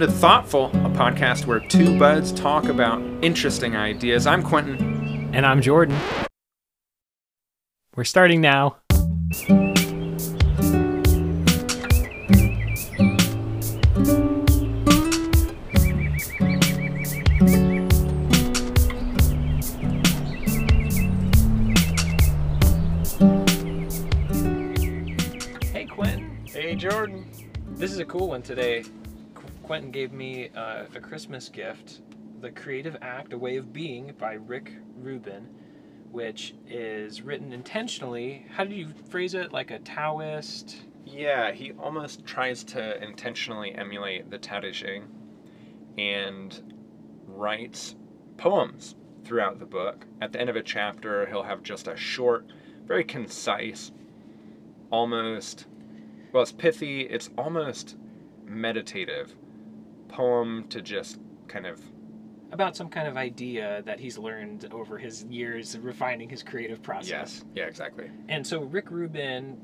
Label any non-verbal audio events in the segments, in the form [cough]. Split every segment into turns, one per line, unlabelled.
welcome to Thoughtful, a podcast where two buds talk about interesting ideas. I'm Quentin.
And I'm Jordan. We're starting now. Hey, Quentin.
Hey, Jordan.
This is a cool one today. Qu- Quentin gave me uh, a Christmas gift, The Creative Act, A Way of Being by Rick Rubin, which is written intentionally. How did you phrase it? Like a Taoist?
Yeah, he almost tries to intentionally emulate the Tao Te Ching and writes poems throughout the book. At the end of a chapter, he'll have just a short, very concise, almost, well, it's pithy, it's almost meditative poem to just kind of
About some kind of idea that he's learned over his years of refining his creative process.
yes yeah exactly
And so Rick Rubin,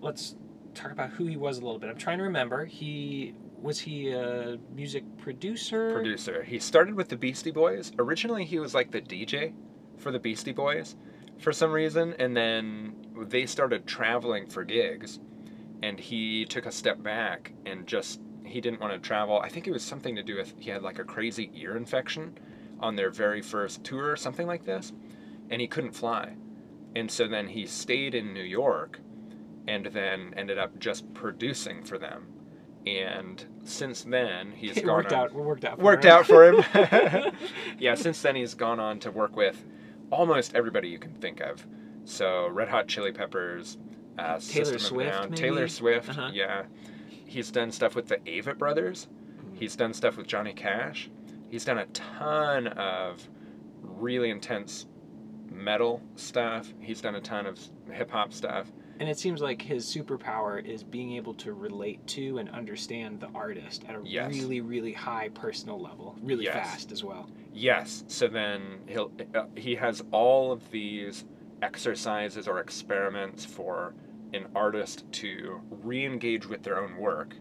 let's talk about who he was a little bit. I'm trying to remember. He was he a music producer?
producer. He started with the Beastie Boys. Originally, he was like the DJ for the Beastie Boys for some reason, and then they started traveling for gigs, and he took a step back and just he didn't want to travel. I think it was something to do with he had like a crazy ear infection on their very first tour or something like this, and he couldn't fly, and so then he stayed in New York, and then ended up just producing for them. And since then, he's
It
gone
worked
on-
out. Worked out. For
worked
him.
out for him. [laughs] [laughs] yeah, since then he's gone on to work with almost everybody you can think of. So Red Hot Chili Peppers, uh,
Taylor
System
Swift?
Taylor Swift.
Uh-huh.
Yeah, he's done stuff with the Avett Brothers. He's done stuff with Johnny Cash. He's done a ton of really intense metal stuff. He's done a ton of hip hop stuff.
And it seems like his superpower is being able to relate to and understand the artist at a
Yes.
really, really high personal level, really
Yes.
fast as well.
Yes. So then he'll uh, he has all of these exercises or experiments for an artist to re-engage with their own work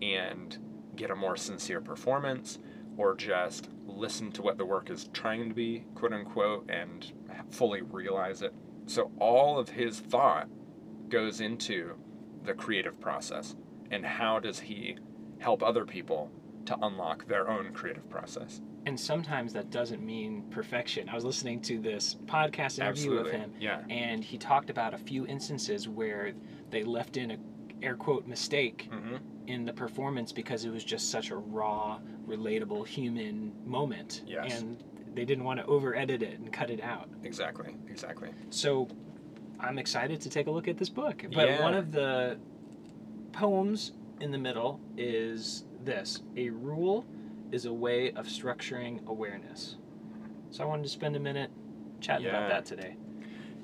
and get a more sincere performance or just listen to what the work is trying to be quote unquote and fully realize it. So all of his thought goes into the creative process and how does he help other people to unlock their own creative process
And sometimes that doesn't mean perfection. I was listening to this podcast interview
Absolutely.
of him,
Yeah.
and he talked about a few instances where they left in a air quote mistake
hmm
in the performance because it was just such a raw, relatable human moment.
Yes.
And they didn't want to over edit it and cut it out.
Exactly. Exactly.
So I'm excited to take a look at this book. But
Yeah.
one of the poems in the middle is this A rule is a way of structuring awareness. So I wanted to spend a minute chatting
Yeah.
about that today.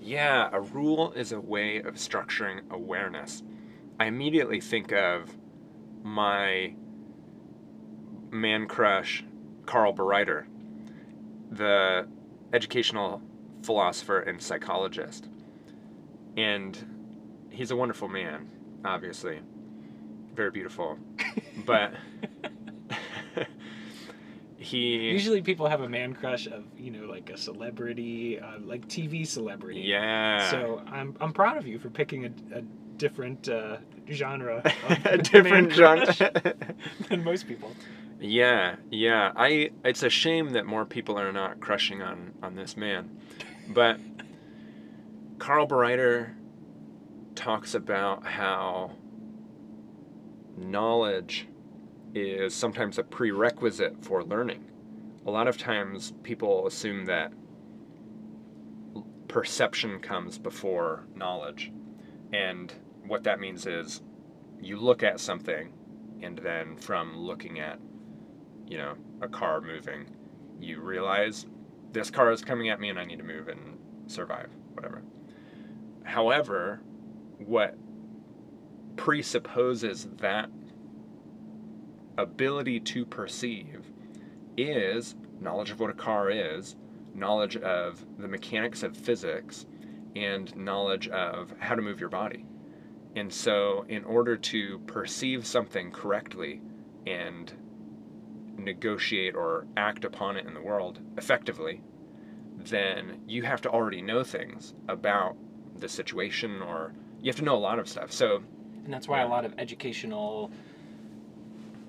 Yeah, a rule is a way of structuring awareness. I immediately think of my man crush, Carl Bereiter, the educational philosopher and psychologist. And he's a wonderful man, obviously. Very beautiful. [laughs] But he
Usually people have a man crush of, you know, like a celebrity, uh, like TV celebrity.
Yeah.
So I'm, I'm proud of you for picking a, a different uh, genre. Of [laughs]
a different genre. [laughs]
than most people.
Yeah, yeah. I it's a shame that more people are not crushing on on this man. But Carl Bereiter talks about how knowledge is sometimes a prerequisite for learning. A lot of times people assume that perception comes before knowledge. And what that means is you look at something and then from looking at you know a car moving you realize this car is coming at me and i need to move and survive whatever however what presupposes that ability to perceive is knowledge of what a car is knowledge of the mechanics of physics and knowledge of how to move your body and so, in order to perceive something correctly and negotiate or act upon it in the world effectively, then you have to already know things about the situation or you have to know a lot of stuff. So,
And that's why
Yeah.
a lot of educational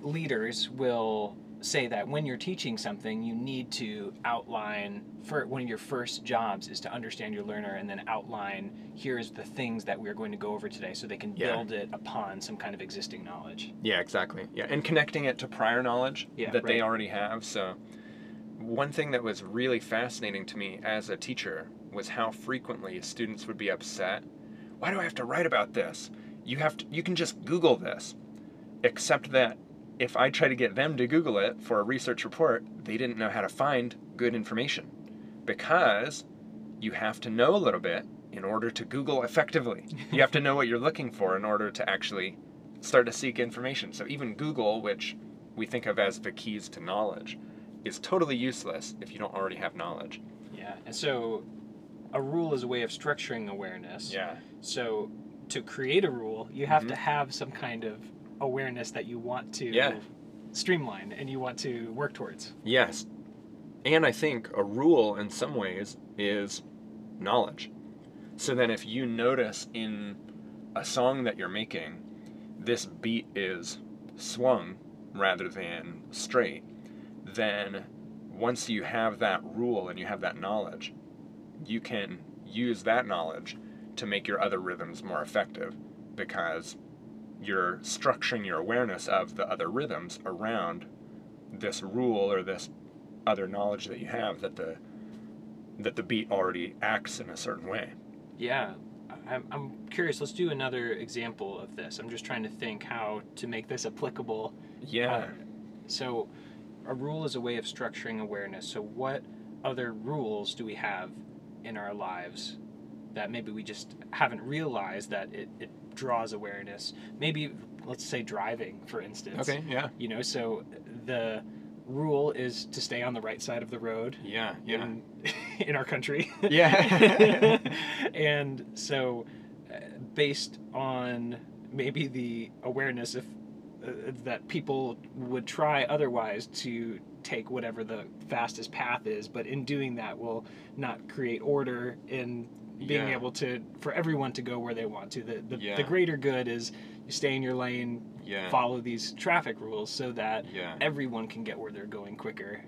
leaders will say that when you're teaching something, you need to outline for one of your first jobs is to understand your learner and then outline here's the things that we're going to go over today so they can
Yeah.
build it upon some kind of existing knowledge.
yeah, exactly. Yeah, and connecting it to prior knowledge
Yeah,
that they already have. So, one thing that was really fascinating to me as a teacher was how frequently students would be upset. Why do I have to write about this? You have to you can just Google this. Except that if I try to get them to Google it for a research report, they didn't know how to find good information. Because you have to know a little bit in order to Google effectively. You have to know what you're looking for in order to actually start to seek information. So even Google, which we think of as the keys to knowledge, is totally useless if you don't already have knowledge.
Yeah. And so a rule is a way of structuring awareness.
Yeah.
So to create a rule, you have
Mhm.
to have some kind of awareness that you want to
Yeah.
streamline and you want to work towards.
Yes. And I think a rule in some ways is knowledge. So then if you notice in a song that you're making, this beat is swung rather than straight, then once you have that rule and you have that knowledge, you can use that knowledge to make your other rhythms more effective because you're structuring your awareness of the other rhythms around this rule or this other knowledge that you have that the that the beat already acts in a certain way.
Yeah. I'm, I'm curious. Let's do another example of this. I'm just trying to think how to make this applicable.
Yeah.
Uh, so, a rule is a way of structuring awareness. So, what other rules do we have in our lives that maybe we just haven't realized that it, it draws awareness? Maybe, let's say, driving, for instance.
okay. Yeah.
You know, so the rule is to stay on the right side of the road
Yeah. Yeah.
in, [laughs] in our country.
Yeah. [laughs]
and so, uh, based on maybe the awareness of uh, that people would try otherwise to take whatever the fastest path is, but in doing that will not create order in being
Yeah.
able to for everyone to go where they want to. The the,
Yeah.
the greater good is you stay in your lane,
Yeah.
follow these traffic rules so that
Yeah.
everyone can get where they're going quicker.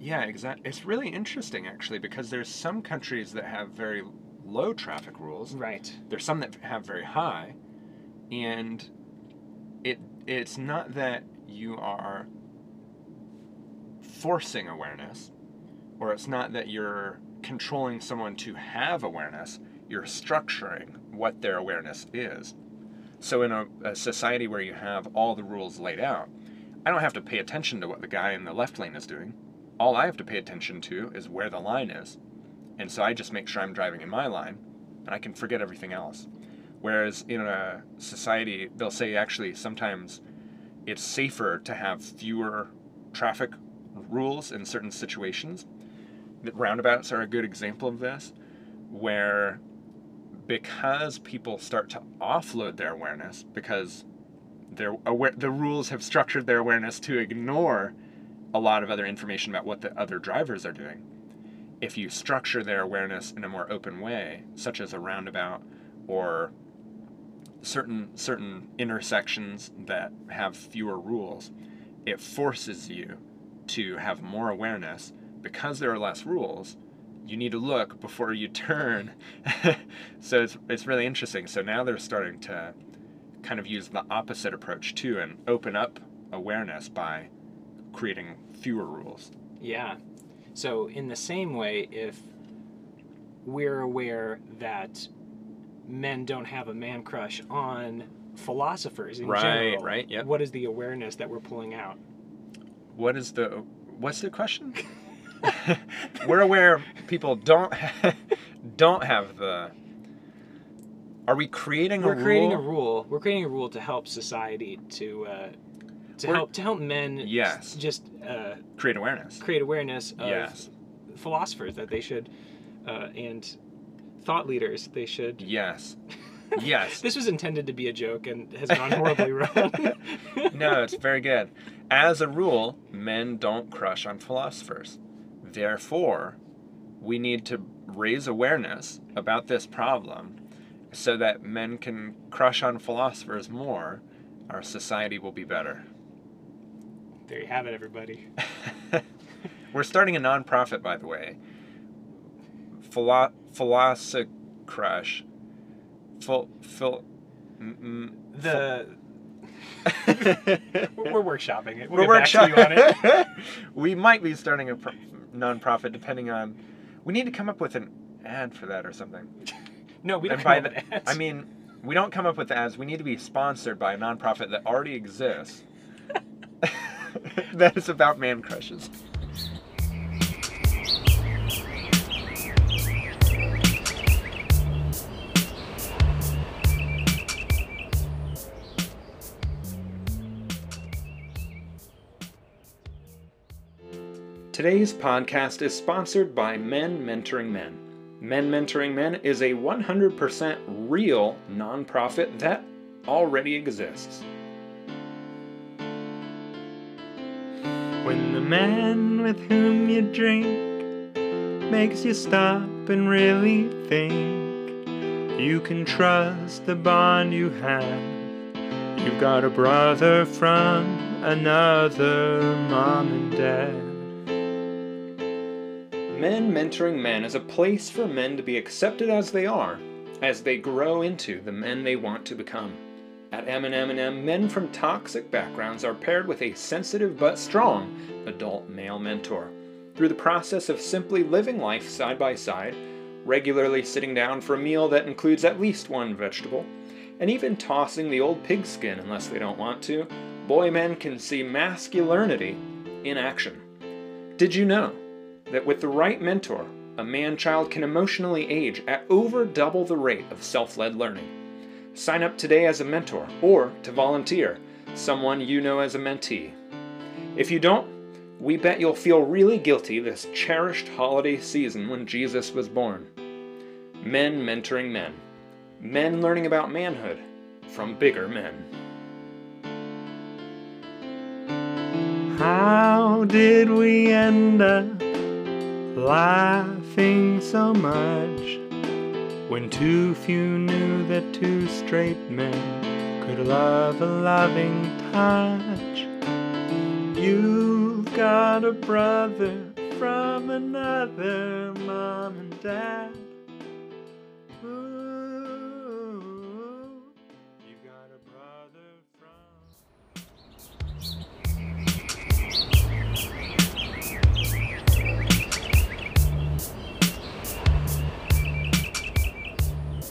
Yeah, exactly. It's really interesting actually because there's some countries that have very low traffic rules.
Right.
There's some that have very high, and it it's not that you are forcing awareness, or it's not that you're controlling someone to have awareness. You're structuring what their awareness is. So in a, a society where you have all the rules laid out, I don't have to pay attention to what the guy in the left lane is doing. All I have to pay attention to is where the line is. And so I just make sure I'm driving in my line and I can forget everything else. Whereas in a society, they'll say actually sometimes it's safer to have fewer traffic rules in certain situations. Roundabouts are a good example of this, where because people start to offload their awareness, because aware, the rules have structured their awareness to ignore a lot of other information about what the other drivers are doing. If you structure their awareness in a more open way, such as a roundabout or certain certain intersections that have fewer rules, it forces you to have more awareness because there are less rules. You need to look before you turn. [laughs] so it's it's really interesting. So now they're starting to kind of use the opposite approach too and open up awareness by creating fewer rules.
Yeah. So, in the same way, if we're aware that men don't have a man crush on philosophers in
Right,
general,
right, yep.
what is the awareness that we're pulling out?
What is the what's the question? [laughs] [laughs] We're aware people don't [laughs] don't have the. Are we creating
We're
a
creating
rule?
a rule. We're creating a rule to help society to uh, to
We're-
help to help men
Yes.
just uh,
Create awareness.
create awareness of
Yes.
philosophers that they should uh, and thought leaders they should
Yes. [laughs] Yes.
This was intended to be a joke and has gone horribly wrong.
no, it's very good. As a rule, men don't crush on philosophers. Therefore, we need to raise awareness about this problem so that men can crush on philosophers more. Our society will be better.
There you have it, everybody. [laughs]
We're starting a nonprofit, by the way. Philo- Philosoph Crush. Phil. Phil. Mm,
The we're [laughs] we're workshopping it.
We're
We'll get back to you on it. [laughs]
we might be starting a pro- nonprofit, depending on. We need to come up with an ad for that or something. [laughs]
No, we don't
And
come up with
the-
ads.
I mean, we don't come up with ads. We need to be sponsored by a nonprofit that already exists. [laughs] [laughs] that is about man crushes. Today's podcast is sponsored by Men Mentoring Men. Men Mentoring Men is a 100% real nonprofit that already exists.
When the man with whom you drink makes you stop and really think, you can trust the bond you have. You've got a brother from another mom and dad.
Men Mentoring Men is a place for men to be accepted as they are, as they grow into the men they want to become. At M&M&M, men from toxic backgrounds are paired with a sensitive but strong adult male mentor. Through the process of simply living life side by side, regularly sitting down for a meal that includes at least one vegetable, and even tossing the old pigskin unless they don't want to, boy men can see masculinity in action. Did you know that with the right mentor, a man child can emotionally age at over double the rate of self led learning? Sign up today as a mentor or to volunteer, someone you know as a mentee. If you don't, we bet you'll feel really guilty this cherished holiday season when Jesus was born. Men mentoring men. Men learning about manhood from bigger men.
How did we end up laughing so much when too few knew that two straight men could love a loving touch? You've got a brother from another mom and dad.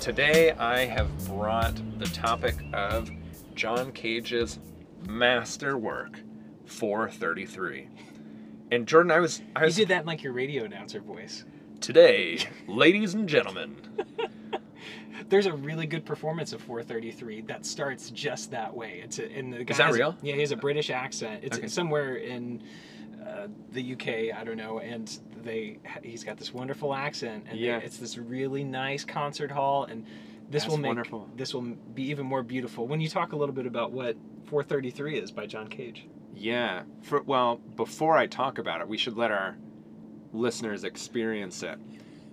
Today I have brought the topic of John Cage's masterwork, 433. And Jordan, I was I
you did that in like your radio announcer voice.
today, ladies and gentlemen. [laughs]
There's a really good performance of 433 that starts just that way. It's a, and the guy
that
has
real?
yeah, he has a British accent. It's
Okay.
somewhere in uh, the UK, I don't know, and they he's got this wonderful accent, and they-
Yeah.
it's this really nice concert hall, and this
That's
will make
wonderful.
this will be even more beautiful when you talk a little bit about what 433 is by John Cage.
Yeah. For well, before I talk about it, we should let our listeners experience it.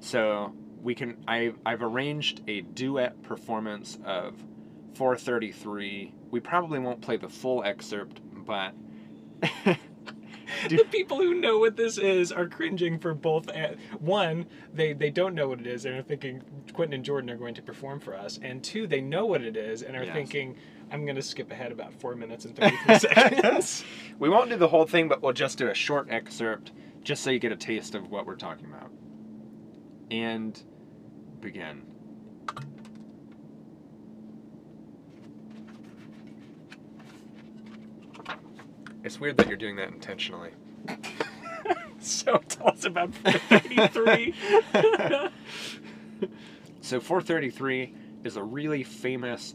So we can I I've arranged a duet performance of 433. We probably won't play the full excerpt, but [laughs] [laughs]
the people who know what this is are cringing for both. uh, One, they they don't know what it is and are thinking Quentin and Jordan are going to perform for us, and two, they know what it is and are
Yes.
thinking, I'm going to skip ahead about four minutes and thirty three [laughs] seconds. [laughs]
we won't do the whole thing, but we'll just do a short excerpt just so you get a taste of what we're talking about. And begin. It's weird that you're doing that intentionally. [laughs]
so tell us about thirty three. [laughs]
So 433 is a really famous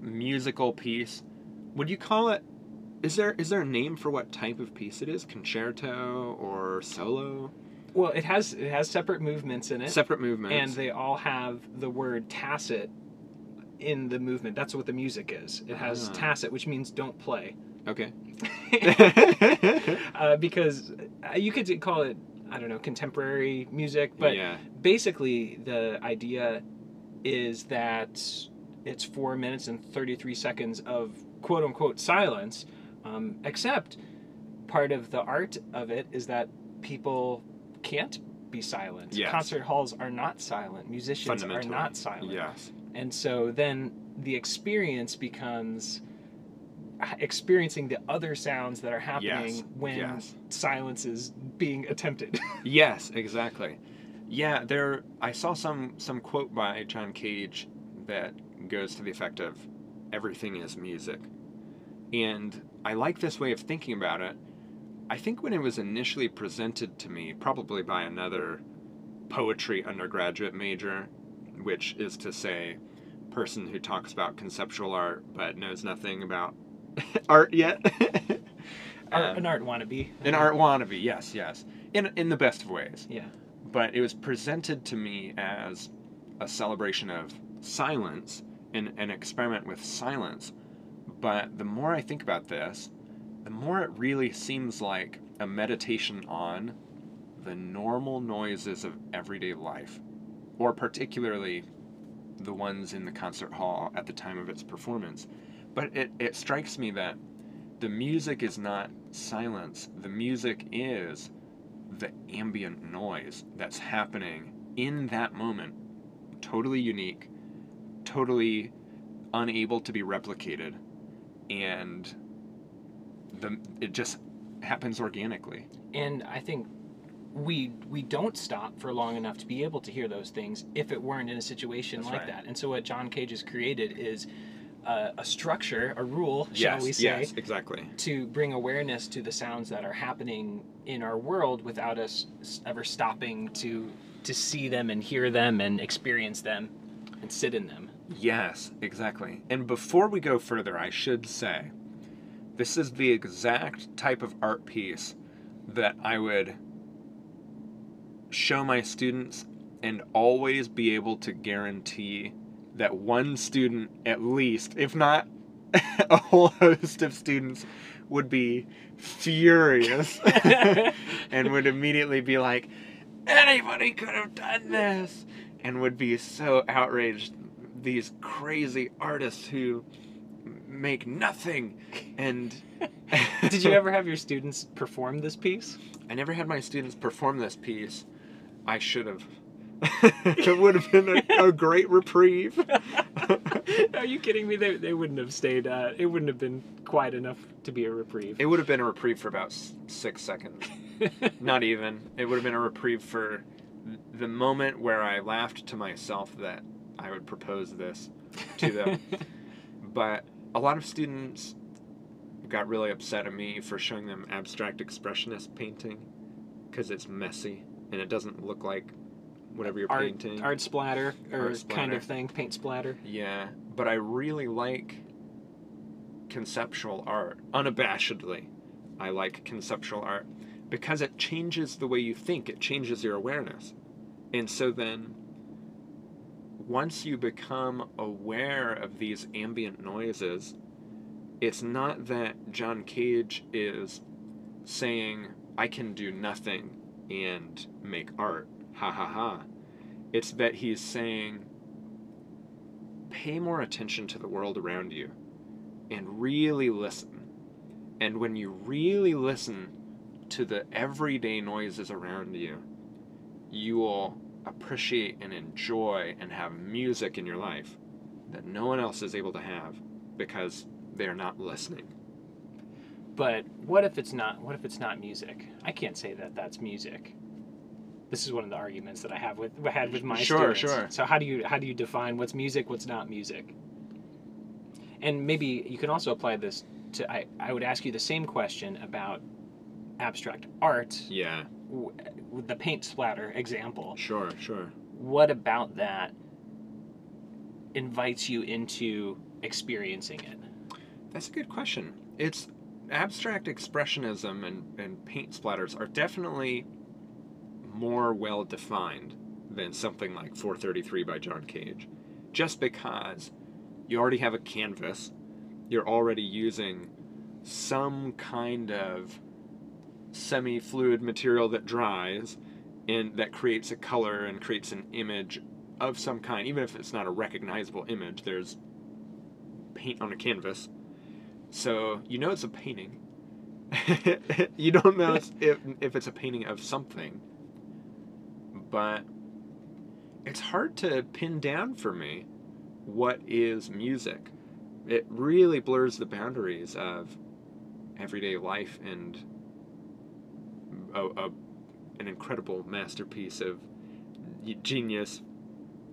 musical piece. Would you call it is there is there a name for what type of piece it is? Concerto or solo?
well, it has it has separate movements in it,
Separate movements.
and they all have the word tacit in the movement. That's what the music is. It has
Ah.
tacit, which means don't play.
Okay. [laughs]
uh, because uh, you could call it I don't know contemporary music, but
yeah.
basically the idea is that it's four minutes and 33 seconds of quote unquote silence um, except part of the art of it is that people can't be silent
Yes.
concert halls are not silent musicians are not silent
Yes.
and so then the experience becomes experiencing the other sounds that are happening
Yes,
when
yes.
silence is being attempted [laughs]
Yes, exactly. Yeah, there. I saw some some quote by John Cage that goes to the effect of, "Everything is music," and I like this way of thinking about it. I think when it was initially presented to me, probably by another poetry undergraduate major, which is to say, person who talks about conceptual art but knows nothing about [laughs] art yet. [laughs]
Art- an art wannabe
an art wannabe, yes, yes, in in the best of ways.
yeah
But it was presented to me as a celebration of silence and an experiment with silence. But the more I think about this, the more it really seems like a meditation on the normal noises of everyday life, or particularly the ones in the concert hall at the time of its performance. But it, it strikes me that the music is not silence, the music is the ambient noise that's happening in that moment. Totally unique, totally unable to be replicated, and the it just happens organically.
and I think we we don't stop for long enough to be able to hear those things if it weren't in a situation
That's
like
right.
that. And so what John Cage has created is uh, a structure, a rule, shall
yes,
we say,
yes, exactly.
to bring awareness to the sounds that are happening in our world without us ever stopping to to see them and hear them and experience them and sit in them.
Yes, exactly. And before we go further, I should say this is the exact type of art piece that I would show my students and always be able to guarantee that one student, at least, if not [laughs] a whole host of students, would be furious [laughs] and would immediately be like, anybody could have done this, and would be so outraged. These crazy artists who make nothing and [laughs]
Did you ever have your students perform this piece?
I never had my students perform this piece. I should have. [laughs] it would have been a, a great reprieve. [laughs]
Are you kidding me? They, they wouldn't have stayed. Uh, it wouldn't have been quiet enough to be a reprieve.
It would have been a reprieve for about s- six seconds. [laughs] Not even. It would have been a reprieve for the moment where I laughed to myself that I would propose this to them. but a lot of students got really upset at me for showing them abstract expressionist painting because it's messy and it doesn't look like whatever you're
art,
painting.
art splatter or
Art
kind of thing, paint splatter.
Yeah, but I really like conceptual art. Unabashedly, I like conceptual art because it changes the way you think, it changes your awareness. And so then, once you become aware of these ambient noises, it's not that John Cage is saying, I can do nothing and make art. Ha ha ha. It's that he's saying, pay more attention to the world around you and really listen. And when you really listen to the everyday noises around you, you will appreciate and enjoy and have music in your life that no one else is able to have because they're not listening.
But what if it's not? What if it's not music? I can't say that that's music. This is one of the arguments that I have with I had with my
Sure,
students.
sure.
So how do you how do you define what's music, what's not music? And maybe you can also apply this to I, I would ask you the same question about abstract art
Yeah,
w- with the paint splatter example.
sure, sure.
What about that invites you into experiencing it?
That's a good question. It's abstract expressionism and, and paint splatters are definitely more well defined than something like 433 by John Cage. Just because you already have a canvas. You're already using some kind of semi-fluid material that dries and that creates a color and creates an image of some kind even if it's not a recognizable image there's paint on a canvas so you know it's a painting [laughs] you don't know [laughs] if, if it's a painting of something but it's hard to pin down for me what is music it really blurs the boundaries of everyday life and a, a, an incredible masterpiece of genius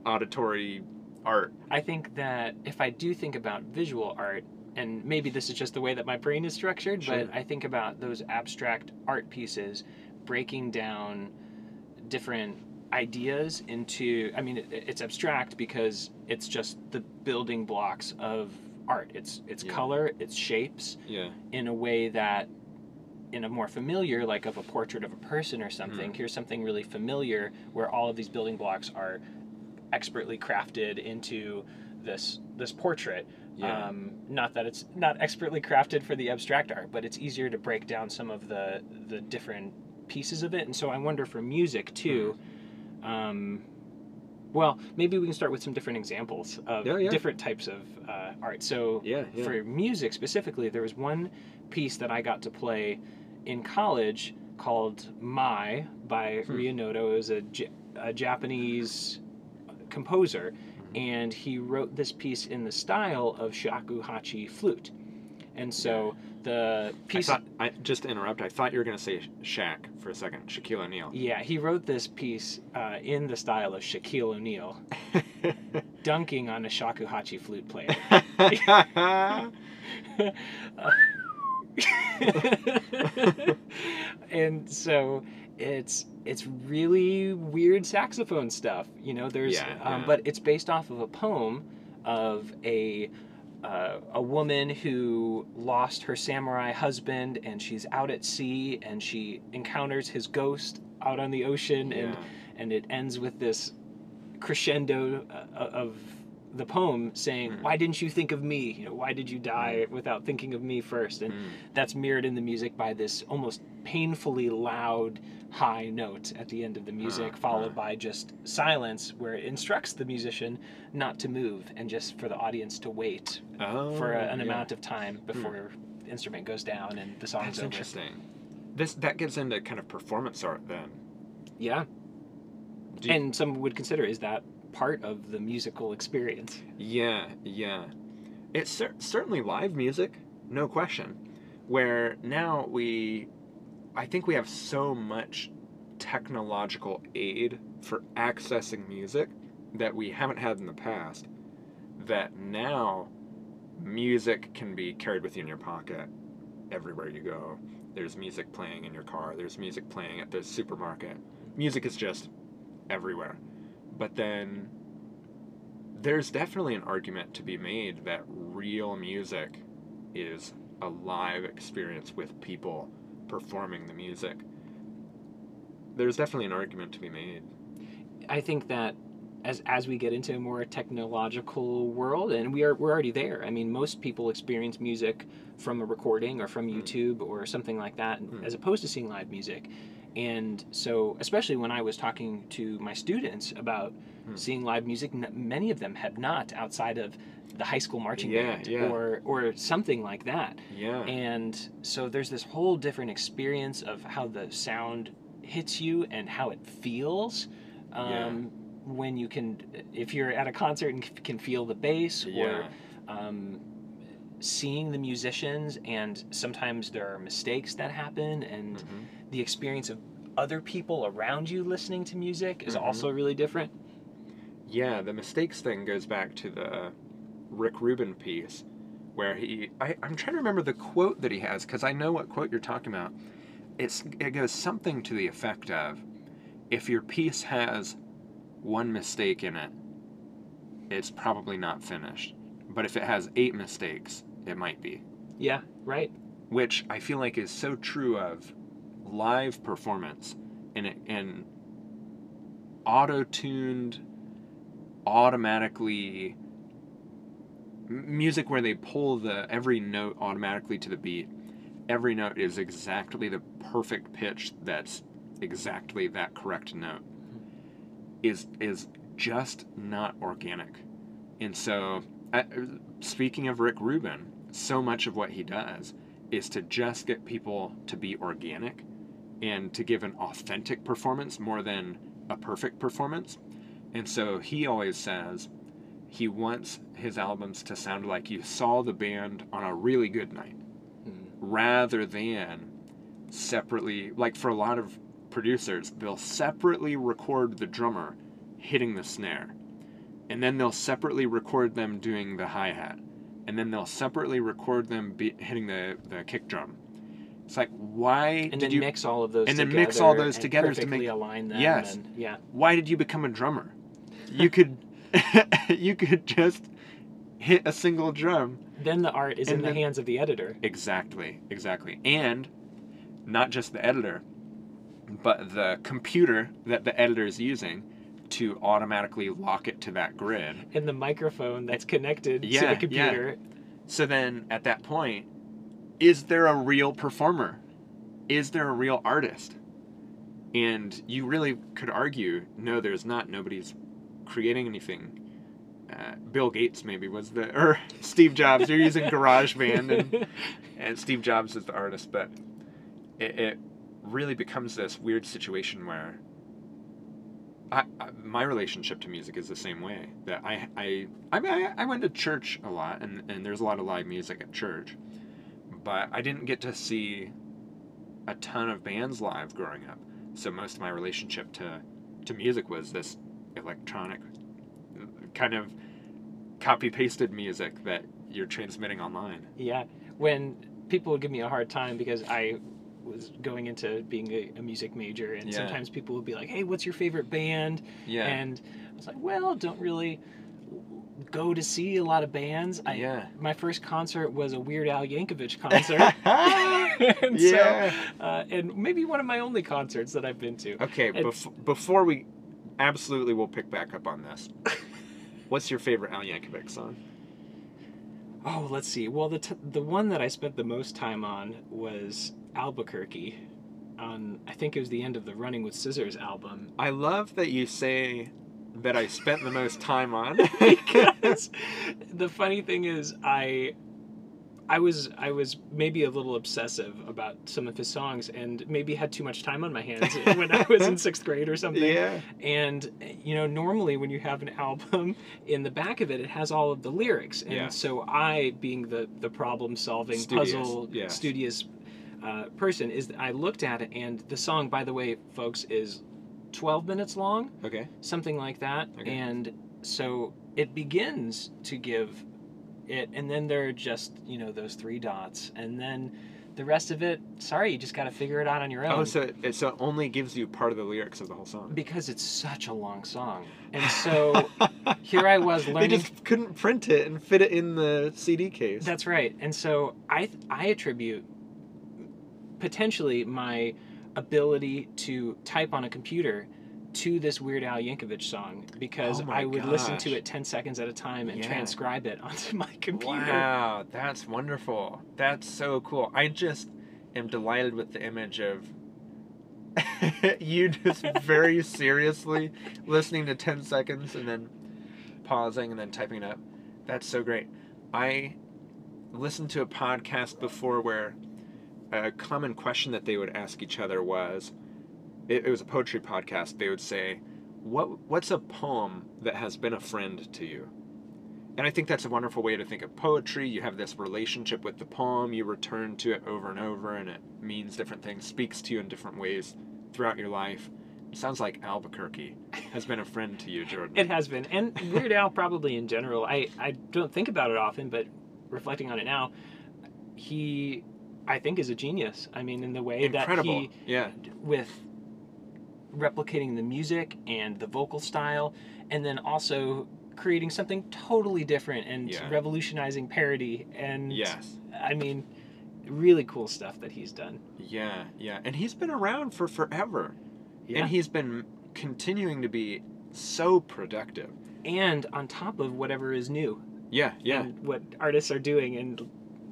auditory art.
I think that if I do think about visual art, and maybe this is just the way that my brain is structured,
Sure.
but I think about those abstract art pieces breaking down different ideas into I mean it, it's abstract because it's just the building blocks of art. It's it's
Yeah.
color, it's shapes
Yeah.
in a way that in a more familiar like of a portrait of a person or something
Mm.
here's something really familiar where all of these building blocks are expertly crafted into this this portrait
Yeah.
um, not that it's not expertly crafted for the abstract art but it's easier to break down some of the the different pieces of it and so i wonder for music too
Hmm.
Um, well maybe we can start with some different examples of
Yeah, yeah.
different types of uh, art so
yeah.
For music specifically, there was one piece that I got to play in college called Mai by
Hmm.
Ryo Noda. It was a, J- a Japanese composer,
Mm-hmm.
and he wrote this piece in the style of shakuhachi flute. And so the
I thought, I, just to interrupt, I thought you were going to say Shaq for a second. Shaquille O'Neal.
yeah, he wrote this piece uh, in the style of Shaquille O'Neal, [laughs] dunking on a shakuhachi flute player. [laughs] [laughs] and so it's it's really weird saxophone stuff you know there's
Yeah,
um, but it's based off of a poem of a uh, a woman who lost her samurai husband and she's out at sea and she encounters his ghost out on the ocean and
Yeah.
and it ends with this crescendo uh, of the poem saying
Mm.
why didn't you think of me you know why did you die without thinking of me first and
Mm.
that's mirrored in the music by this almost painfully loud high note at the end of the music
Uh,
followed by just silence where it instructs the musician not to move and just for the audience to wait
Oh,
for a, an
yeah.
amount of time before the instrument goes down and the song's
That's
over
interesting. This that gets into kind of performance art then.
yeah
you-
and some would consider is that part of the musical experience
Yeah, yeah. It's cer- certainly live music, no question. Where now we, I think we have so much technological aid for accessing music that we haven't had in the past. That now, music can be carried with you in your pocket everywhere you go. There's music playing in your car. There's music playing at the supermarket. Music is just everywhere. But then there's definitely an argument to be made that real music is a live experience with people performing the music. There's definitely an argument to be made.
I think that as as we get into a more technological world, and we are we're already there. I mean, most people experience music from a recording or from
Mm.
YouTube or something like that,
Mm.
as opposed to seeing live music. And so, especially when I was talking to my students about
Mm.
seeing live music, many of them have not outside of the high school marching
Yeah,
band
yeah.
or or something like that.
Yeah.
And so there's this whole different experience of how the sound hits you and how it feels. Um, When you can, if you're at a concert and can feel the bass,
yeah.
or um, seeing the musicians, and sometimes there are mistakes that happen, and
Mhm.
the experience of other people around you listening to music is
Mhm.
also really different.
Yeah, the mistakes thing goes back to the Rick Rubin piece where he I, I'm trying to remember the quote that he has because I know what quote you're talking about. It's it goes something to the effect of if your piece has one mistake in it, it's probably not finished. But if it has eight mistakes, it might be.
Yeah, right.
Which I feel like is so true of live performance and and auto-tuned automatically music where they pull the every note automatically to the beat. Every note is exactly the perfect pitch that's exactly that correct note. Is is just not organic. And so, uh, speaking of Rick Rubin, so much of what he does is to just get people to be organic and to give an authentic performance more than a perfect performance. And so he always says he wants his albums to sound like you saw the band on a really good night hmm. rather than separately, like for a lot of producers, they'll separately record the drummer hitting the snare. And then they'll separately record them doing the hi hat. And then they'll separately record them be- hitting the, the kick drum. It's like, why
And
did
then
you
mix all of those
and then mix all those together to make-
align them.
Yes.
And, yeah.
why did you become a drummer? You could [laughs] you could just hit a single drum.
Then the art is in
then-
the hands of the editor.
Exactly, exactly. And not just the editor, but the computer that the editor is using to automatically lock it to that grid.
And the microphone that's connected to
Yeah,
the
yeah.
computer.
So then at that point, is there a real performer? Is there a real artist? And you really could argue, no, there's not. Nobody's creating anything. Uh, Bill Gates maybe was the, or [laughs] Steve Jobs. You're using [laughs] GarageBand, and, [laughs] and Steve Jobs is the artist, but it, it really becomes this weird situation where I, I, my relationship to music is the same way. That I I I, mean, I, I went to church a lot, and, and there's a lot of live music at church, but I didn't get to see a ton of bands live growing up. So most of my relationship to to music was this electronic kind of copy pasted music that you're transmitting online.
Yeah. When people would give me a hard time because I was going into being a, a music major, and
Yeah.
sometimes people would be like, "Hey, what's your favorite band?"
Yeah.
And I was like, "Well, don't really go to see a lot of bands." I,
yeah.
My first concert was a Weird Al Yankovic [laughs] concert. [laughs] and
Yeah.
So, uh, and maybe one of my only concerts that I've been to.
Okay, bef- before we absolutely will pick back up on this. [laughs] What's your favorite Al Yankovic song?
Oh, let's see. Well, the t- the one that I spent the most time on was Albuquerque. On I think it was the end of the Running with Scissors album.
I love that you say that I spent the most time on. [laughs] [laughs]
because the funny thing is, I I was I was maybe a little obsessive about some of his songs, and maybe had too much time on my hands [laughs] when I was in sixth grade or something.
yeah.
And you know, normally when you have an album, [laughs] in the back of it, it has all of the lyrics. And
Yeah.
so I, being the the problem solving
Studious,
puzzle studious uh, person, is I looked at it, and the song, by the way, folks, is twelve minutes long,
Okay.
something like that.
Okay.
And so it begins to give it, and then there are just you know those three dots, and then. The rest of it, sorry, you just got to figure it out on your oh, own
Oh, so it, so it only gives you part of the lyrics of the whole song.
because it's such a long song. And [laughs] so here I was learning.
They just couldn't print it and fit it in the CD case.
That's right. And so I I attribute potentially my ability to type on a computer to this Weird Al Yankovic song because
Oh
I would listen to it 10 seconds at a time and
Yeah.
transcribe it [laughs] onto my computer.
Wow, that's wonderful. That's so cool. I just am delighted with the image of [laughs] you just very [laughs] seriously listening to 10 seconds and then pausing and then typing it up. That's so great. I listened to a podcast before where a common question that they would ask each other was it, it was a poetry podcast. They would say, what, What's a poem that has been a friend to you? And I think that's a wonderful way to think of poetry. You have this relationship with the poem, you return to it over and over, and it means different things, speaks to you in different ways throughout your life. It sounds like Albuquerque has been a friend to you, Jordan.
It has been. And Weird Al probably in general. I, I don't think about it often, but reflecting on it now, he I think is a genius. I mean in the way
Incredible.
that he
yeah.
with replicating the music and the vocal style and then also creating something totally different and
Yeah.
revolutionizing parody and
Yes.
I mean really cool stuff that he's done.
Yeah, yeah. And he's been around for forever.
Yeah.
And he's been continuing to be so productive.
and on top of whatever is new.
Yeah, yeah.
and what artists are doing, and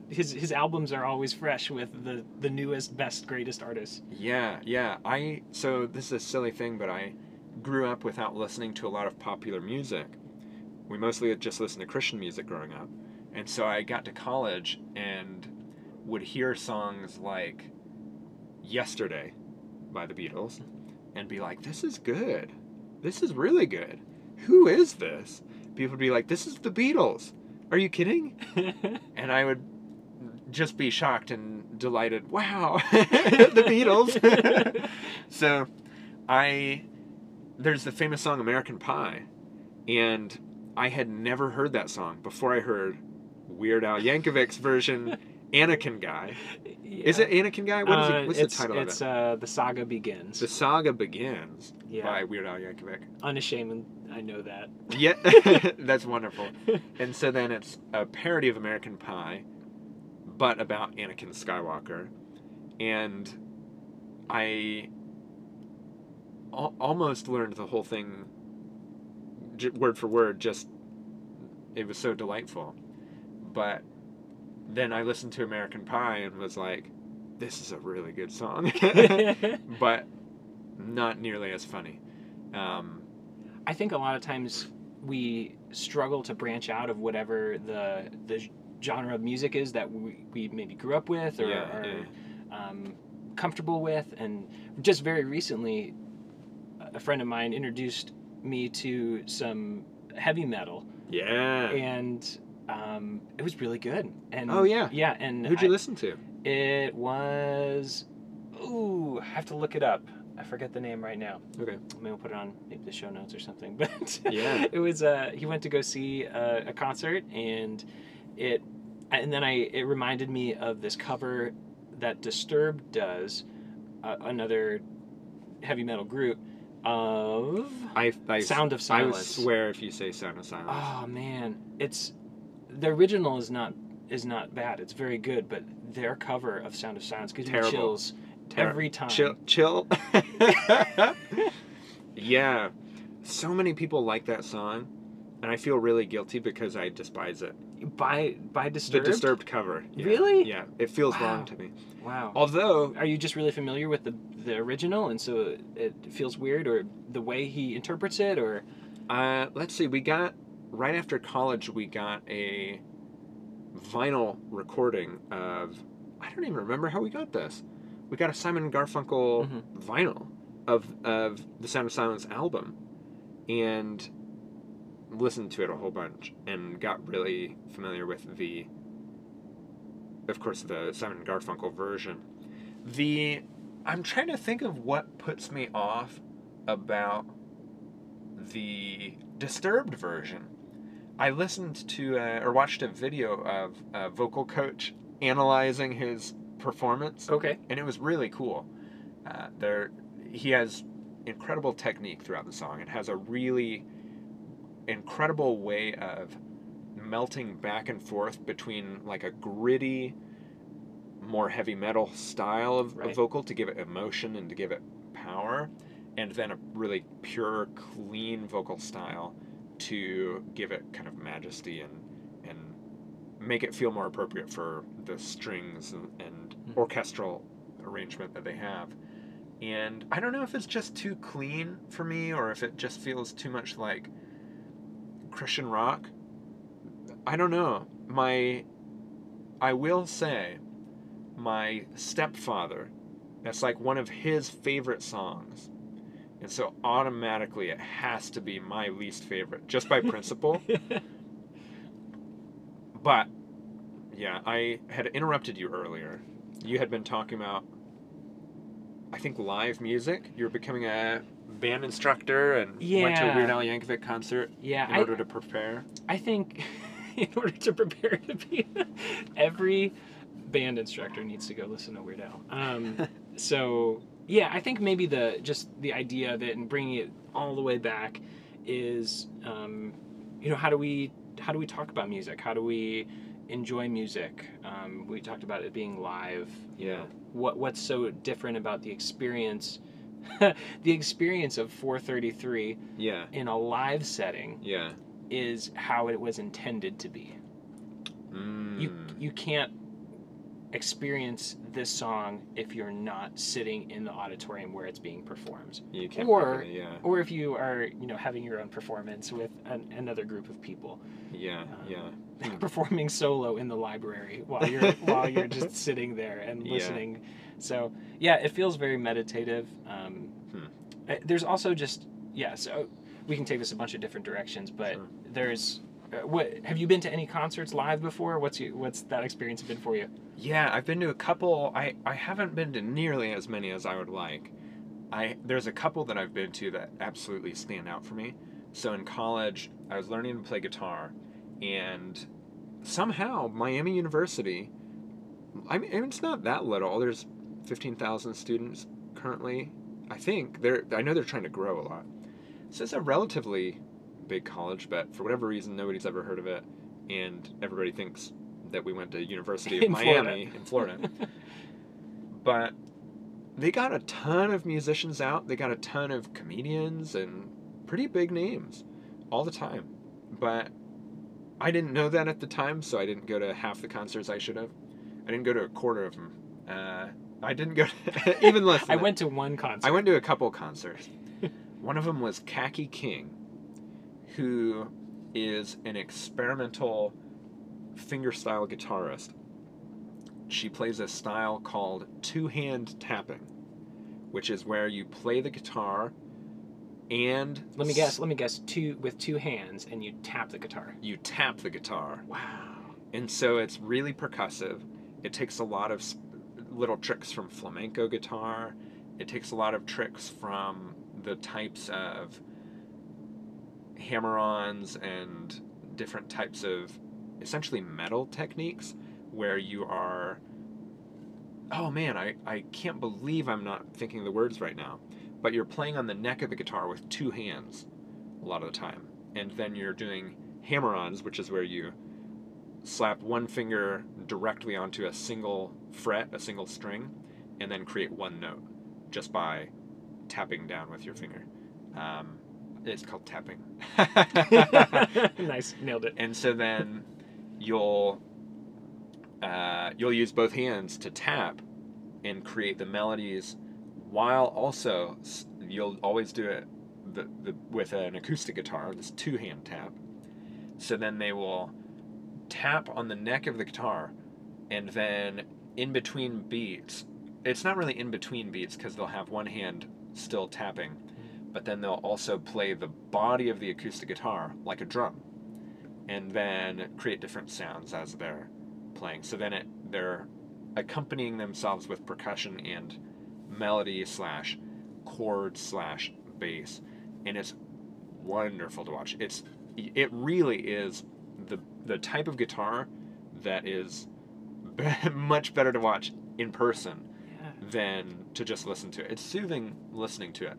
his his albums are always fresh with the the newest, best, greatest artists.
Yeah, yeah. I so this is a silly thing, but I grew up without listening to a lot of popular music. We mostly just listened to Christian music growing up. And so I got to college and would hear songs like Yesterday by the Beatles and be like, this is good. This is really good. Who is this? People would be like, this is the Beatles. Are you kidding? [laughs] And I would just be shocked and delighted. Wow, [laughs] the Beatles. [laughs] so I there's the famous song American Pie, and I had never heard that song before I heard Weird Al Yankovic's version, [laughs] Anakin Guy. Is it Anakin Guy? What is
Uh,
it? What's
it's,
the title
it's,
of it?
uh, the saga begins.
the Saga Begins
yeah,
by Weird Al Yankovic.
unashamed. I know that.
Yeah, that's wonderful. And so then it's a parody of American Pie, but about Anakin Skywalker. And I al- almost learned the whole thing j- word for word, just it was so delightful. But then I listened to American Pie and was like, this is a really good song, [laughs] [laughs] but not nearly as funny. Um,
I think a lot of times we struggle to branch out of whatever the the genre of music is that we, we maybe grew up with or
Yeah,
are Um, comfortable with. And just very recently, a friend of mine introduced me to some heavy metal,
yeah.
and um, it was really good. And
Oh, yeah.
yeah. And
Who'd you
I-
listen to?
It was. Ooh, I have to look it up. I forget the name right now.
Okay.
Maybe we'll put it on maybe the show notes or something. [laughs] But
Yeah.
it was. Uh, he went to go see a, a concert, and it, and then I it reminded me of this cover that Disturbed does, uh, another heavy metal group of.
I, I
Sound of Silence.
I swear if you say Sound of Silence.
Oh man, it's the original is not is not bad. It's very good, but their cover of Sound of Silence gives me chills
Ter-
every time.
Chill. Chill. [laughs] yeah. So many people like that song, and I feel really guilty because I despise it.
By by Disturbed.
The disturbed cover. Yeah.
Really?
Yeah. It feels
Wow.
wrong to me.
Wow.
Although,
Are you just really familiar with the the original, and so it feels weird, or the way he interprets it, or
uh, let's see, we got right after college, we got a vinyl recording of. I don't even remember how we got this. We got a Simon Garfunkel
Mhm.
vinyl of of the Sound of Silence album, and listened to it a whole bunch and got really familiar with the. Of course, the Simon Garfunkel version. The I'm trying to think of what puts me off about the Disturbed version. I listened to uh, or watched a video of a vocal coach analyzing his performance,
okay,
and it was really cool. Uh, there, he has incredible technique throughout the song. It has a really incredible way of melting back and forth between like a gritty, more heavy metal style of,
Right.
of vocal to give it emotion and to give it power, and then a really pure, clean vocal style to give it kind of majesty and and make it feel more appropriate for the strings and, and
Mhm.
orchestral arrangement that they have. And I don't know if it's just too clean for me or if it just feels too much like Christian rock. I don't know. My I will say my stepfather that's like one of his favorite songs. And so automatically it has to be my least favorite just by [laughs] principle. But yeah, I had interrupted you earlier. You had been talking about I think live music. You're becoming a band instructor and went to a
Yeah.
Weird Al Yankovic concert
yeah,
in
I,
order to prepare.
I think [laughs] in order to prepare to be [laughs] every band instructor needs to go listen to Weird Al. Um, [laughs] so yeah, I think maybe the just the idea of it and bringing it all the way back is, um, you know, how do we how do we talk about music? How do we enjoy music? Um, we talked about it being live. you
Yeah.
know. What what's so different about the experience? [laughs] the experience of 433
Yeah.
in a live setting
Yeah.
is how it was intended to be. You
Mm.
you can't experience this song if you're not sitting in the auditorium where it's being performed.
You can't
or-
probably- yeah,
Or if you are, you know, having your own performance with an, another group of people.
yeah,
um,
yeah. [laughs]
Performing solo in the library while you're [laughs] while you're just sitting there and
Yeah.
listening. So yeah, it feels very meditative. Um,
Hmm.
uh, There's also just yeah. So we can take this a bunch of different directions, but
Sure.
there's. Uh, what have you been to any concerts live before? What's you what's that experience been for you?
Yeah, I've been to a couple. I, I haven't been to nearly as many as I would like. I there's a couple that I've been to that absolutely stand out for me. So in college, I was learning to play guitar, and somehow Miami University. I mean, it's not that little. There's fifteen thousand students currently. I think they're. I know they're trying to grow a lot. So it's a relatively big college, but for whatever reason, nobody's ever heard of it, and everybody thinks that we went to University of [laughs]
In Florida.
Miami in Florida. [laughs] but they got a ton of musicians out. They got a ton of comedians and pretty big names all the time. But I didn't know that at the time, so I didn't go to half the concerts I should have. I didn't go to a quarter of them. Uh, I didn't go to [laughs] even less.
I
that.
went to one concert.
I went to a couple concerts. One of them was Kaki King, who is an experimental fingerstyle guitarist. She plays a style called two hand tapping, which is where you play the guitar and
Let me guess. Let me guess. Two with two hands, and you tap the guitar.
you tap the guitar.
Wow.
And so it's really percussive. It takes a lot of little tricks from flamenco guitar. It takes a lot of tricks from the types of hammer ons and different types of essentially metal techniques where you are. Oh man, I, I can't believe I'm not thinking the words right now. But you're playing on the neck of the guitar with two hands a lot of the time. And then you're doing hammer ons, which is where you slap one finger directly onto a single fret, a single string, and then create one note just by tapping down with your finger. Um, it's called tapping. [laughs]
nice, nailed it.
and so then you'll uh, you'll use both hands to tap and create the melodies while also you'll always do it the, the, with an acoustic guitar this two hand tap so then they will tap on the neck of the guitar and then in between beats it's not really in between beats because they'll have one hand still tapping but then they'll also play the body of the acoustic guitar like a drum and then create different sounds as they're playing so then it they're accompanying themselves with percussion and melody slash chord slash bass and it's wonderful to watch it's it really is the the type of guitar that is [laughs] much better to watch in person
Yeah.
than to just listen to it. It's soothing listening to it,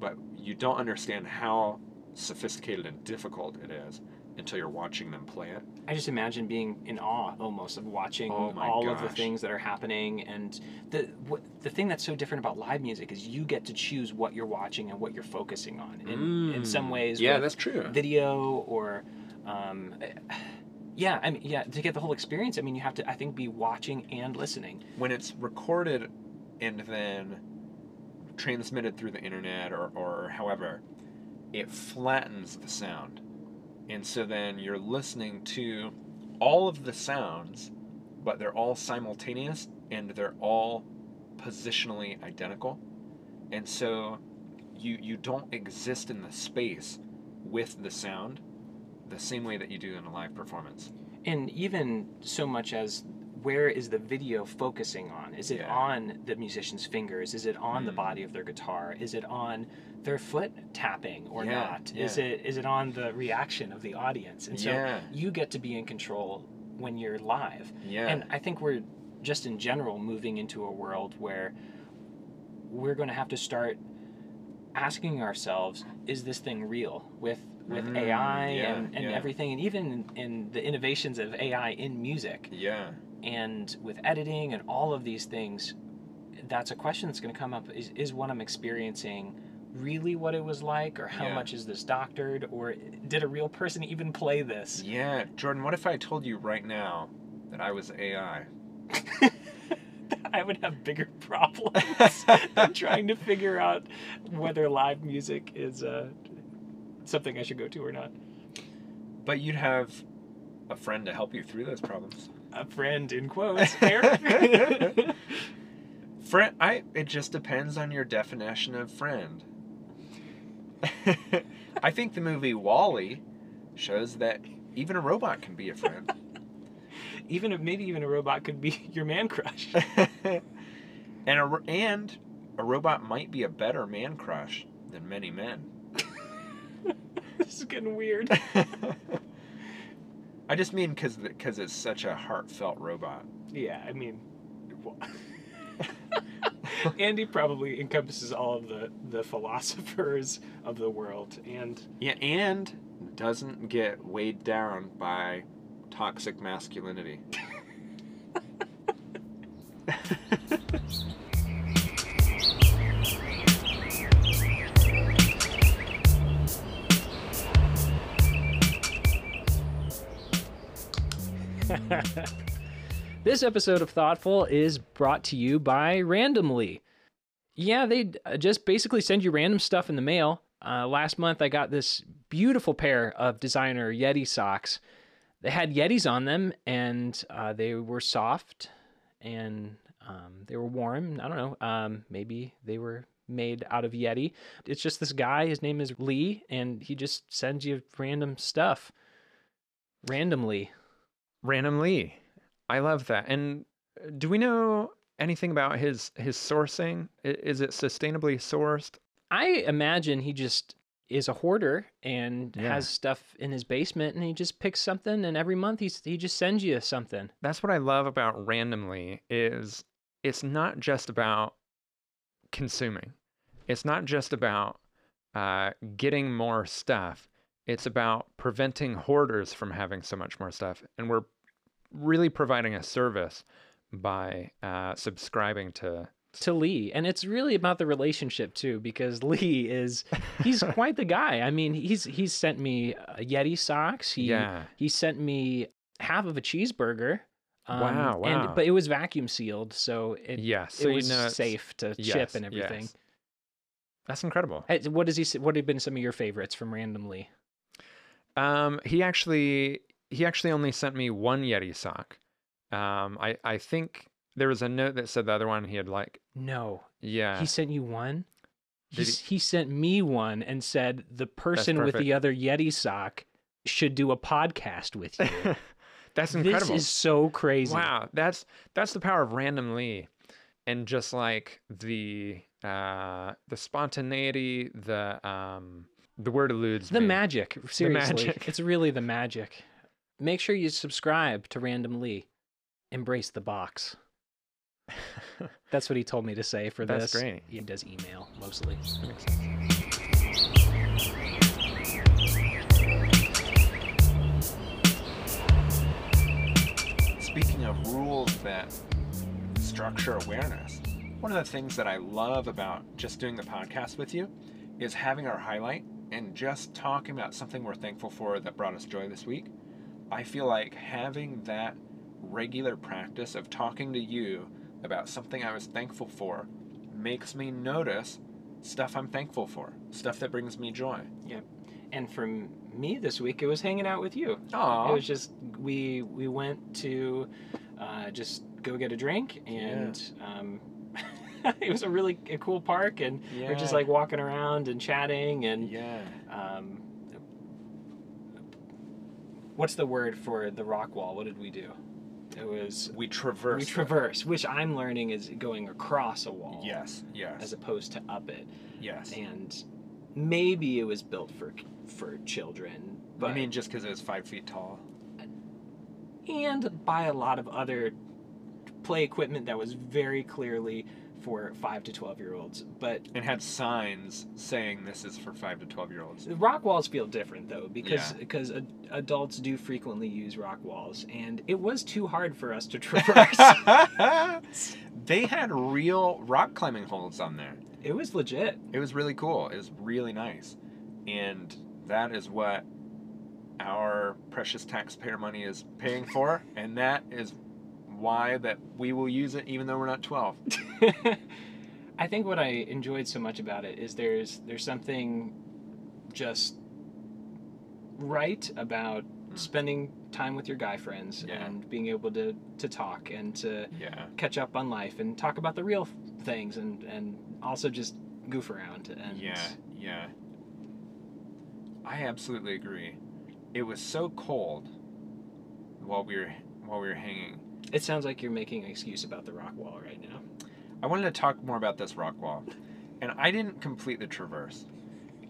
but you don't understand how sophisticated and difficult it is until you're watching them play it.
I just imagine being in awe almost of watching
Oh
all of the things that are happening, and the what, the thing that's so different about live music is you get to choose what you're watching and what you're focusing on. In in some ways,
Mm. yeah, that's true.
video or, um, yeah, I mean, yeah, to get the whole experience, I mean, you have to, I think, be watching and listening.
when it's recorded and then transmitted through the internet or, or however, it flattens the sound. And so then you're listening to all of the sounds, but they're all simultaneous and they're all positionally identical. And so you you don't exist in the space with the sound the same way that you do in a live performance.
and even so much as where is the video focusing on is it
Yeah.
on the musician's fingers is it on the
Mm.
body of their guitar is it on their foot tapping or
Yeah,
not is it is it on the reaction of the audience and so
Yeah.
you get to be in control when you're live
Yeah.
and i think we're just in general moving into a world where we're going to have to start asking ourselves is this thing real with with
Mm,
ai
yeah,
and, and
yeah.
everything and even in, in the innovations of ai in music
yeah.
And with editing and all of these things that's a question that's going to come up is, is what i'm experiencing really what it was like, or how
Yeah.
much is this doctored, or did a real person even play this?
Yeah, Jordan, what if I told you right now that I was AI? [laughs]
I would have bigger problems [laughs] than trying to figure out whether live music is uh, something I should go to or not.
But you'd have a friend to help you through those problems.
A friend in quotes, [laughs] Eric. [laughs]
Friend, I. It just depends on your definition of friend. [laughs] I think the movie WALL-E shows that even a robot can be a friend.
even if maybe even a robot could be your man crush.
and a and a robot might be a better man crush than many men.
this is getting weird.
I just mean because because it's such a heartfelt robot.
Yeah, I mean, well, [laughs] Andy probably encompasses all of the the philosophers of the world, and
Yeah, and doesn't get weighed down by toxic masculinity.
This episode of Thoughtful is brought to you by Randomly. Yeah, they uh, just basically send you random stuff in the mail. Uh, last month, I got this beautiful pair of designer Yeti socks. They had Yetis on them, and uh, they were soft and um, they were warm. I don't know. Um, maybe they were made out of Yeti. It's just this guy. His name is Lee, and he just sends you random stuff randomly.
randomly. I love that. And uh, do we know anything about his his sourcing? Is it sustainably sourced?
I imagine he just is a hoarder and
Yeah.
has stuff in his basement and he just picks something and every month he's he just sends you something.
That's what I love about randomly is it's not just about consuming. It's not just about uh, getting more stuff. It's about preventing hoarders from having so much more stuff. And we're really providing a service by uh, subscribing to.
To Lee, and it's really about the relationship too, because [laughs] Lee is he's [laughs] quite the guy. I mean, he's he's sent me uh, Yeti socks. He
Yeah.
he sent me half of a cheeseburger. um,
Wow,
And
wow.
but it was vacuum sealed, so it
Yeah.
it
So you
was
know
safe to
yes,
ship and everything.
yes. That's incredible.
What does he? What have been some of your favorites from randomly?
Um, he actually he actually only sent me one Yeti sock. Um, I I think there was a note that said the other one he had like
No,
yeah
He sent you one. He, he sent me one and said the person with the other Yeti sock should do a podcast with you. [laughs]
that's incredible.
This is so crazy.
Wow, that's that's the power of randomly, and just like the uh the spontaneity, the um the word eludes
The
me.
magic, seriously.
magic.
It's really the magic. Make sure you subscribe to Random Lee. Embrace the box. That's what he told me to say for [laughs]
That's
this.
great.
He does email mostly.
That makes sense.
Speaking of rules that structure awareness, one of the things that I love about just doing the podcast with you is having our highlight and just talking about something we're thankful for that brought us joy this week. I feel like having that regular practice of talking to you about something I was thankful for makes me notice stuff I'm thankful for, stuff that brings me joy.
Yep. And for me this week, it was hanging out with you.
Aww.
It was just we we went to uh, just go get a drink, and um, [laughs] it was a really a cool park, and we're just like walking around and chatting, and
yeah.
um, what's the word for the rock wall? What did we do? It was
We traverse.
we traverse, which I'm learning is going across a wall,
Yes, yes,
as opposed to up it,
yes.
and maybe it was built for for children, but
I mean, just because it was five feet tall.
and by a lot of other play equipment that was very clearly for 5 to 12 year olds but
and had signs saying this is for five to twelve year olds.
rock walls feel different though because
Yeah.
because ad- adults do frequently use rock walls and it was too hard for us to traverse [laughs]
they had real rock climbing holds on there.
It was legit.
It was really cool. It was really nice. And that is what our precious taxpayer money is paying for. and that is why that we will use it even though we're not 12. [laughs]
I think what I enjoyed so much about it is there's there's something just right about hmm. spending time with your guy friends
Yeah.
and being able to to talk and to
Yeah.
catch up on life and talk about the real things and and also just goof around and
Yeah, yeah. I absolutely agree. It was so cold while we were while we were hanging.
It sounds like you're making an excuse about the rock wall right now.
I wanted to talk more about this rock wall, and I didn't complete the traverse,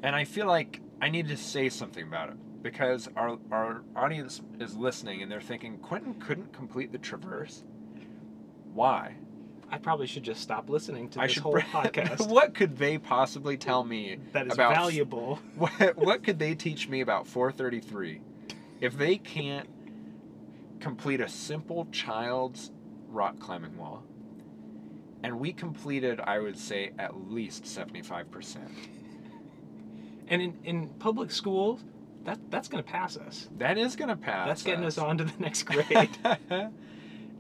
and I feel like I need to say something about it because our our audience is listening and they're thinking Quentin couldn't complete the traverse. Why?
I probably should just stop listening to
I
this whole [laughs] podcast.
What could they possibly tell me
that is
about
valuable. [laughs]
what, what could they teach me about 433 if they can't complete a simple child's rock climbing wall and we completed i would say at least 75%
and in, in public schools that that's going to pass us.
That is going to pass
that's getting us
us.
on to the next [laughs] grade.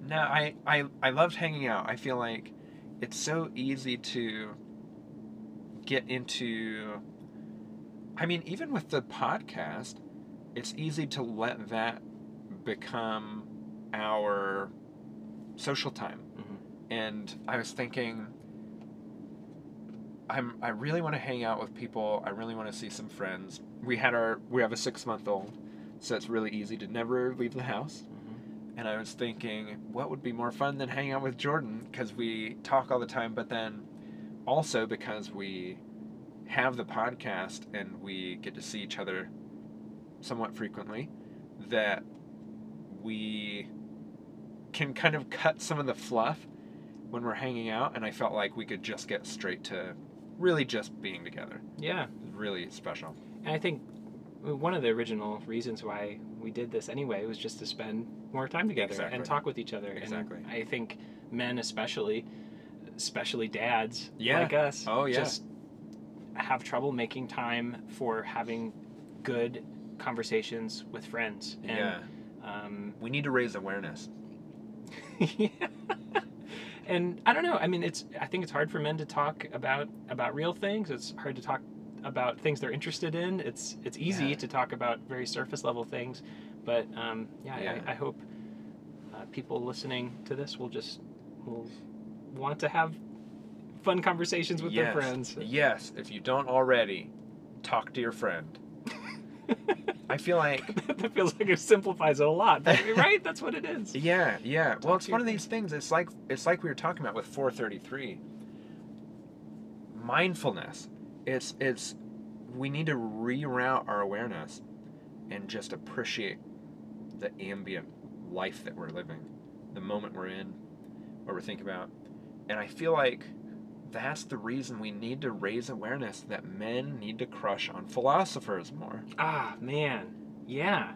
No I, I i loved hanging out. I feel like it's so easy to get into i mean even with the podcast it's easy to let that become our social time
Mhm.
and i was thinking i'm i really want to hang out with people i really want to see some friends we had our we have a six month old so it's really easy to never leave the house
Mhm.
and I was thinking, what would be more fun than hanging out with Jordan? Because we talk all the time, but then also because we have the podcast and we get to see each other somewhat frequently, that we can kind of cut some of the fluff when we're hanging out. And I felt like we could just get straight to really just being together.
yeah
really special.
And I think one of the original reasons why we did this anyway was just to spend more time together
Exactly.
and talk with each other.
Exactly.
And I think men, especially, especially dads
Yeah.
like us,
Oh, yeah.
just have trouble making time for having good conversations with friends. And,
yeah.
Um,
We need to raise awareness.
yeah. [laughs] and I don't know. I mean, it's. I think it's hard for men to talk about about real things. It's hard to talk about things they're interested in. It's it's easy
Yeah.
to talk about very surface level things, but um, yeah,
Yeah.
I, I hope uh, people listening to this will just will want to have fun conversations with
yes.
their friends.
Yes, if you don't already, talk to your friend. I feel like [laughs]
that feels like it simplifies it a lot, but [laughs] right? That's what it is.
yeah, yeah. well, it's one of these things. It's like it's like we were talking about with 433. Mindfulness. It's it's we need to reroute our awareness and just appreciate the ambient life that we're living, the moment we're in, what we're thinking about. And I feel like that's the reason we need to raise awareness that men need to crush on philosophers more.
Ah, man. Yeah.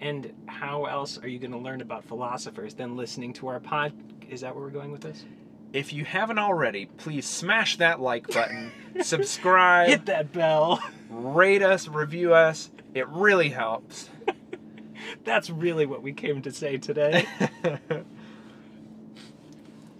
And how else are you going to learn about philosophers than listening to our pod? Is that where we're going with this?
If you haven't already, please smash that like button, [laughs] subscribe,
Hit that bell.
rate us, review us. It really helps. [laughs]
That's really what we came to say today. [laughs]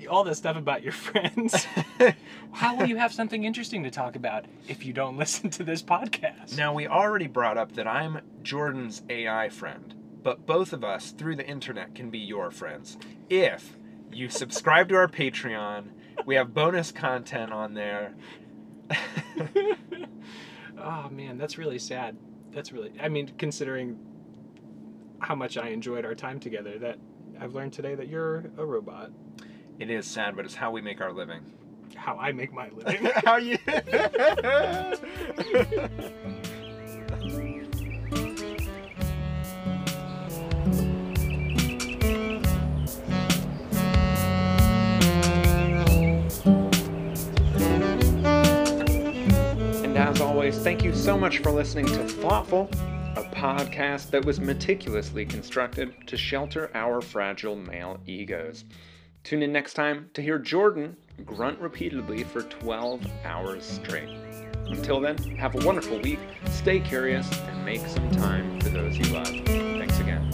All this stuff about your [laughs] friends. [laughs] How will you have something interesting to talk about if you don't [laughs] listen to this podcast?
now, we already brought up that I'm Jordan's AI friend, but both of us through the internet can be your friends. If you subscribe to our Patreon, we have bonus content on there.
oh man, that's really sad. That's really. I mean, considering how much I enjoyed our time together, that I've learned today that you're a robot.
It is sad, but it's how we make our living.
How I make my living. [laughs]
how you. And as always, thank you so much for listening to Thoughtful, a podcast that was meticulously constructed to shelter our fragile male egos. Tune in next time to hear Jordan grunt repeatedly for 12 hours straight. Until then, have a wonderful week, stay curious, and make some time for those you love. Thanks again.